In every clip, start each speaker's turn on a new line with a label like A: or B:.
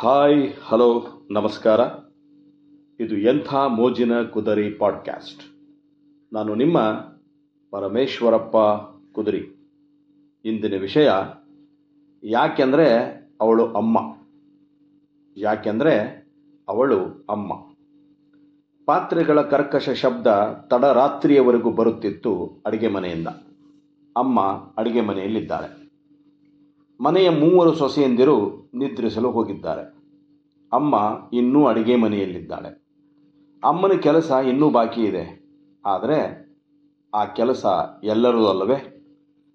A: Hi, hello, ನಮಸ್ಕಾರ. ಇದು ಎಂಥ ಮೋಜಿನ ಕುದರಿ ಪಾಡ್ಕ್ಯಾಸ್ಟ್. ನಾನು ನಿಮ್ಮ ಪರಮೇಶ್ವರಪ್ಪ ಕುದುರಿ. ಇಂದಿನ ವಿಷಯ, ಯಾಕೆಂದರೆ ಅವಳು ಅಮ್ಮ. ಯಾಕೆಂದರೆ ಅವಳು ಅಮ್ಮ. ಪಾತ್ರೆಗಳ ಕರ್ಕಶ ಶಬ್ದ ತಡರಾತ್ರಿಯವರೆಗೂ ಬರುತ್ತಿತ್ತು ಅಡುಗೆ ಮನೆಯಿಂದ. ಅಮ್ಮ ಅಡುಗೆ ಮನೆಯಲ್ಲಿದ್ದಾಳೆ ಮನೆಯ ಮೂವರು ಸೊಸೆಯಂದಿರು ನಿದ್ರಿಸಲು ಹೋಗಿದ್ದಾರೆ. ಅಮ್ಮ ಇನ್ನೂ ಅಡಿಗೆ ಮನೆಯಲ್ಲಿದ್ದಾಳೆ. ಅಮ್ಮನ ಕೆಲಸ ಇನ್ನೂ ಬಾಕಿ ಇದೆ. ಆದರೆ ಆ ಕೆಲಸ ಎಲ್ಲರೂ ಅಲ್ಲವೇ?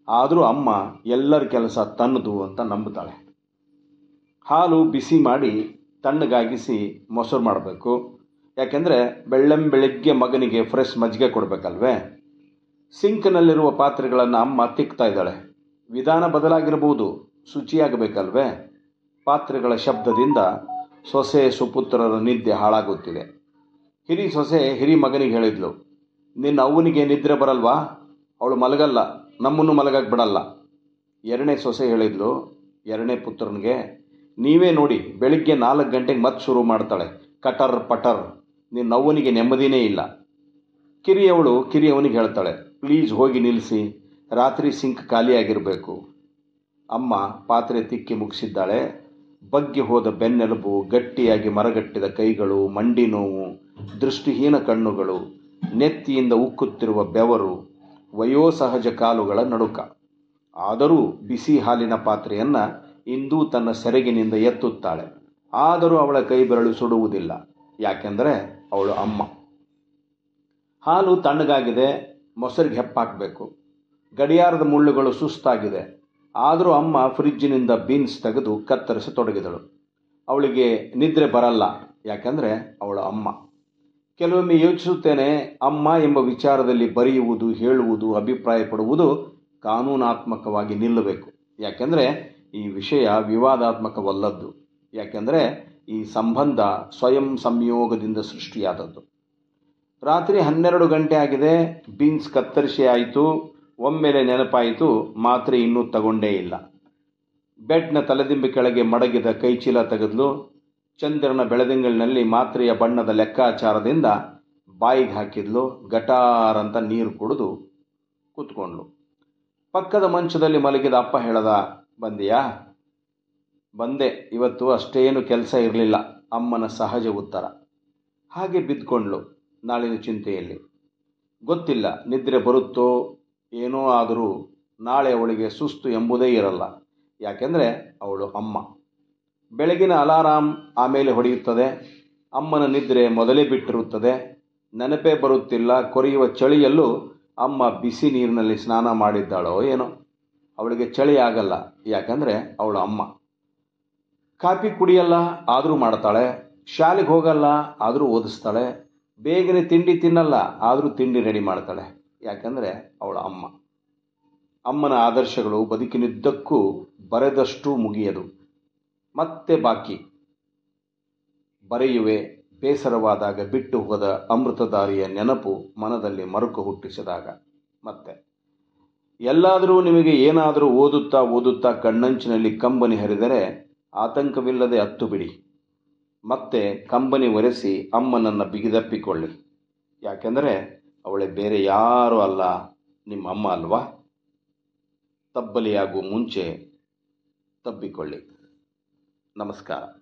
A: ಆದರೂ ಅಮ್ಮ ಎಲ್ಲರ ಕೆಲಸ ತನ್ನದು ಅಂತ ನಂಬುತ್ತಾಳೆ. ಹಾಲು ಬಿಸಿ ಮಾಡಿ ತಣ್ಣಗಾಗಿಸಿ ಮೊಸರು ಮಾಡಬೇಕು. ಯಾಕೆಂದರೆ ಬೆಳ್ಳಂ ಬೆಳಗ್ಗೆ ಮಗನಿಗೆ ಫ್ರೆಶ್ ಮಜ್ಜಿಗೆ ಕೊಡಬೇಕಲ್ವೇ? ಸಿಂಕ್ನಲ್ಲಿರುವ ಪಾತ್ರೆಗಳನ್ನು ಅಮ್ಮ ತಿಕ್ತಾ ಇದ್ದಾಳೆ. ವಿಧಾನ ಬದಲಾಗಿರಬಹುದು. ಶುಚಿಯಾಗಬೇಕಲ್ವೇ? ಪಾತ್ರೆಗಳ ಶಬ್ದದಿಂದ ಸೊಸೆ ಸುಪುತ್ರರ ನಿದ್ದೆ ಹಾಳಾಗುತ್ತಿದೆ. ಹಿರಿ ಸೊಸೆ ಹಿರಿ ಮಗನಿಗೆ ಹೇಳಿದ್ಲು, ನಿನ್ನ ಅವ್ವನಿಗೆ ನಿದ್ರೆ ಬರಲ್ವಾ? ಅವಳು ಮಲಗಲ್ಲ, ನಮ್ಮನ್ನು ಮಲಗಕ್ಕೆ ಬಿಡಲ್ಲ. ಎರಡನೇ ಸೊಸೆ ಹೇಳಿದ್ಲು, ಎರಡನೇ ಪುತ್ರನಿಗೆ, ನೀವೇ ನೋಡಿ, ಬೆಳಿಗ್ಗೆ ನಾಲ್ಕು ಗಂಟೆಗೆ ಮತ್ತೆ ಶುರು ಮಾಡ್ತಾಳೆ, ಕಟರ್ ಪಟರ್, ನಿನ್ನ ಅವ್ವನಿಗೆ ನೆಮ್ಮದಿನೇ ಇಲ್ಲ. ಕಿರಿಯವಳು ಕಿರಿಯವನಿಗೆ ಹೇಳ್ತಾಳೆ, ಪ್ಲೀಸ್ ಹೋಗಿ ನಿಲ್ಲಿಸಿ ರಾತ್ರಿ ಸಿಂಕ್ ಖಾಲಿಯಾಗಿರಬೇಕು. ಅಮ್ಮ ಪಾತ್ರೆ ತಿಕ್ಕಿ ಮುಗಿಸಿದ್ದಾಳೆ. ಬಗ್ಗಿ ಹೋದ ಬೆನ್ನೆಲುಬು ಗಟ್ಟಿಯಾಗಿ ಮರಗಟ್ಟಿದ ಕೈಗಳು, ಮಂಡಿ ನೋವು, ದೃಷ್ಟಿಹೀನ ಕಣ್ಣುಗಳು, ನೆತ್ತಿಯಿಂದ ಉಕ್ಕುತ್ತಿರುವ ಬೆವರು, ವಯೋಸಹಜ ಕಾಲುಗಳ ನಡುಕ. ಆದರೂ ಬಿಸಿ ಹಾಲಿನ ಪಾತ್ರೆಯನ್ನು ಇಂದೂ ತನ್ನ ಸೆರಗಿನಿಂದ ಎತ್ತುತ್ತಾಳೆ. ಆದರೂ ಅವಳ ಕೈ ಬೆರಳು ಸುಡುವುದಿಲ್ಲ. ಯಾಕೆಂದರೆ ಅವಳು ಅಮ್ಮ. ಹಾಲು ತಣ್ಣಗಾಗಿದೆ, ಮೊಸರಿಗೆ ಹೆಪ್ಪಾಕಬೇಕು. ಗಡಿಯಾರದ ಮುಳ್ಳುಗಳು ಸುಸ್ತಾಗಿದೆ. ಆದರೂ ಅಮ್ಮ ಫ್ರಿಜ್ಜಿನಿಂದ ಬೀನ್ಸ್ ತೆಗೆದು ಕತ್ತರಿಸತೊಡಗಿದಳು ಅವಳಿಗೆ ನಿದ್ರೆ ಬರಲ್ಲ, ಯಾಕಂದರೆ ಅವಳ ಅಮ್ಮ. ಕೆಲವೊಮ್ಮೆ ಯೋಚಿಸುತ್ತೇನೆ, ಅಮ್ಮ ಎಂಬ ವಿಚಾರದಲ್ಲಿ ಬರೆಯುವುದು, ಹೇಳುವುದು ಅಭಿಪ್ರಾಯ ಪಡುವುದು ಕಾನೂನಾತ್ಮಕವಾಗಿ ನಿಲ್ಲಬೇಕು. ಯಾಕೆಂದರೆ ಈ ವಿಷಯ ವಿವಾದಾತ್ಮಕವಲ್ಲದ್ದು. ಯಾಕೆಂದರೆ ಈ ಸಂಬಂಧ ಸ್ವಯಂ ಸಂಯೋಗದಿಂದ ಸೃಷ್ಟಿಯಾದದ್ದು. ರಾತ್ರಿ ಹನ್ನೆರಡು ಗಂಟೆ ಆಗಿದೆ, ಬೀನ್ಸ್ ಕತ್ತರಿಸಿ ಆಯಿತು. ಒಮ್ಮೆಲೆ ನೆನಪಾಯಿತು, ಮಾತ್ರೆ ಇನ್ನೂ ತಗೊಂಡೇ ಇಲ್ಲ. ಬೆಡ್ನ ತಲೆದಿಂಬಿ ಕೆಳಗೆ ಮಡಗಿದ ಕೈಚೀಲ ತೆಗೆದ್ಲು. ಚಂದ್ರನ ಬೆಳದಿಂಗಳಿನಲ್ಲಿ ಮಾತ್ರೆಯ ಬಣ್ಣದ ಲೆಕ್ಕಾಚಾರದಿಂದ ಬಾಯಿಗೆ ಹಾಕಿದ್ಲು. ಗಟಾರ್ ಅಂತ ನೀರು ಕುಡಿದು ಕೂತ್ಕೊಂಡ್ಲು ಪಕ್ಕದ ಮಂಚದಲ್ಲಿ ಮಲಗಿದ ಅಪ್ಪ ಹೇಳದ, ಬಂದಿಯಾ? ಬಂದೆ, ಇವತ್ತು ಅಷ್ಟೇನು ಕೆಲಸ ಇರಲಿಲ್ಲ. ಅಮ್ಮನ ಸಹಜ ಉತ್ತರ. ಹಾಗೆ ಬಿದ್ಕೊಂಡ್ಲು ನಾಳಿನ ಚಿಂತೆಯಲ್ಲಿ. ಗೊತ್ತಿಲ್ಲ, ನಿದ್ರೆ ಬರುತ್ತೋ ಏನೋ ಆದರೂ ನಾಳೆ ಅವಳಿಗೆ ಸುಸ್ತು ಎಂಬುದೇ ಇರಲ್ಲ. ಯಾಕೆಂದರೆ ಅವಳು ಅಮ್ಮ. ಬೆಳಗಿನ ಅಲಾರಾಮ್ ಆಮೇಲೆ ಹೊಡೆಯುತ್ತದೆ. ಅಮ್ಮನ ನಿದ್ರೆ ಮೊದಲೇ ಬಿಟ್ಟಿರುತ್ತದೆ. ನೆನಪೇ ಬರುತ್ತಿಲ್ಲ. ಕೊರೆಯುವ ಚಳಿಯಲ್ಲೂ ಅಮ್ಮ ಬಿಸಿ ನೀರಿನಲ್ಲಿ ಸ್ನಾನ ಮಾಡಿದ್ದಾಳೋ ಏನೋ. ಅವಳಿಗೆ ಚಳಿ ಆಗಲ್ಲ. ಯಾಕಂದರೆ ಅವಳು ಅಮ್ಮ. ಕಾಫಿ ಕುಡಿಯಲ್ಲ, ಆದರೂ ಮಾಡ್ತಾಳೆ. ಶಾಲೆಗೆ ಹೋಗಲ್ಲ, ಆದರೂ ಓದಿಸ್ತಾಳೆ. ಬೇಗನೆ ತಿಂಡಿ ತಿನ್ನಲ್ಲ, ಆದರೂ ತಿಂಡಿ ರೆಡಿ ಮಾಡ್ತಾಳೆ. ಯಾಕಂದರೆ ಅವಳ ಅಮ್ಮ. ಅಮ್ಮನ ಆದರ್ಶಗಳು ಬದುಕಿನಿದ್ದಕ್ಕೂ ಬರೆದಷ್ಟು ಮುಗಿಯದು. ಮತ್ತೆ ಬಾಕಿ. ಬರೆಯುವೆ, ಬೇಸರವಾದಾಗ ಬಿಟ್ಟು ಹೋದ ಅಮೃತಧಾರಿಯ ನೆನಪು ಮನದಲ್ಲಿ ಮರುಕು ಹುಟ್ಟಿಸಿದಾಗ. ಮತ್ತೆ. ಎಲ್ಲಾದರೂ ನಿಮಗೆ ಏನಾದರೂ ಓದುತ್ತಾ ಓದುತ್ತಾ ಕಣ್ಣಂಚಿನಲ್ಲಿ ಕಂಬನಿ ಹರಿದರೆ ಆತಂಕವಿಲ್ಲದೆ ಹತ್ತು ಬಿಡಿ. ಮತ್ತೆ ಕಂಬನಿ ಒರೆಸಿ ಅಮ್ಮನನ್ನು ಬಿಗಿದಪ್ಪಿಕೊಳ್ಳಿ. ಯಾಕೆಂದರೆ ಅವಳೆ ಬೇರೆ ಯಾರೂ ಅಲ್ಲ ನಿಮ್ಮ ಅಮ್ಮ ಅಲ್ವಾ? ತಬ್ಬಲಿಯಾಗುವ ಮುಂಚೆ ತಬ್ಬಿಕೊಳ್ಳಿ. ನಮಸ್ಕಾರ.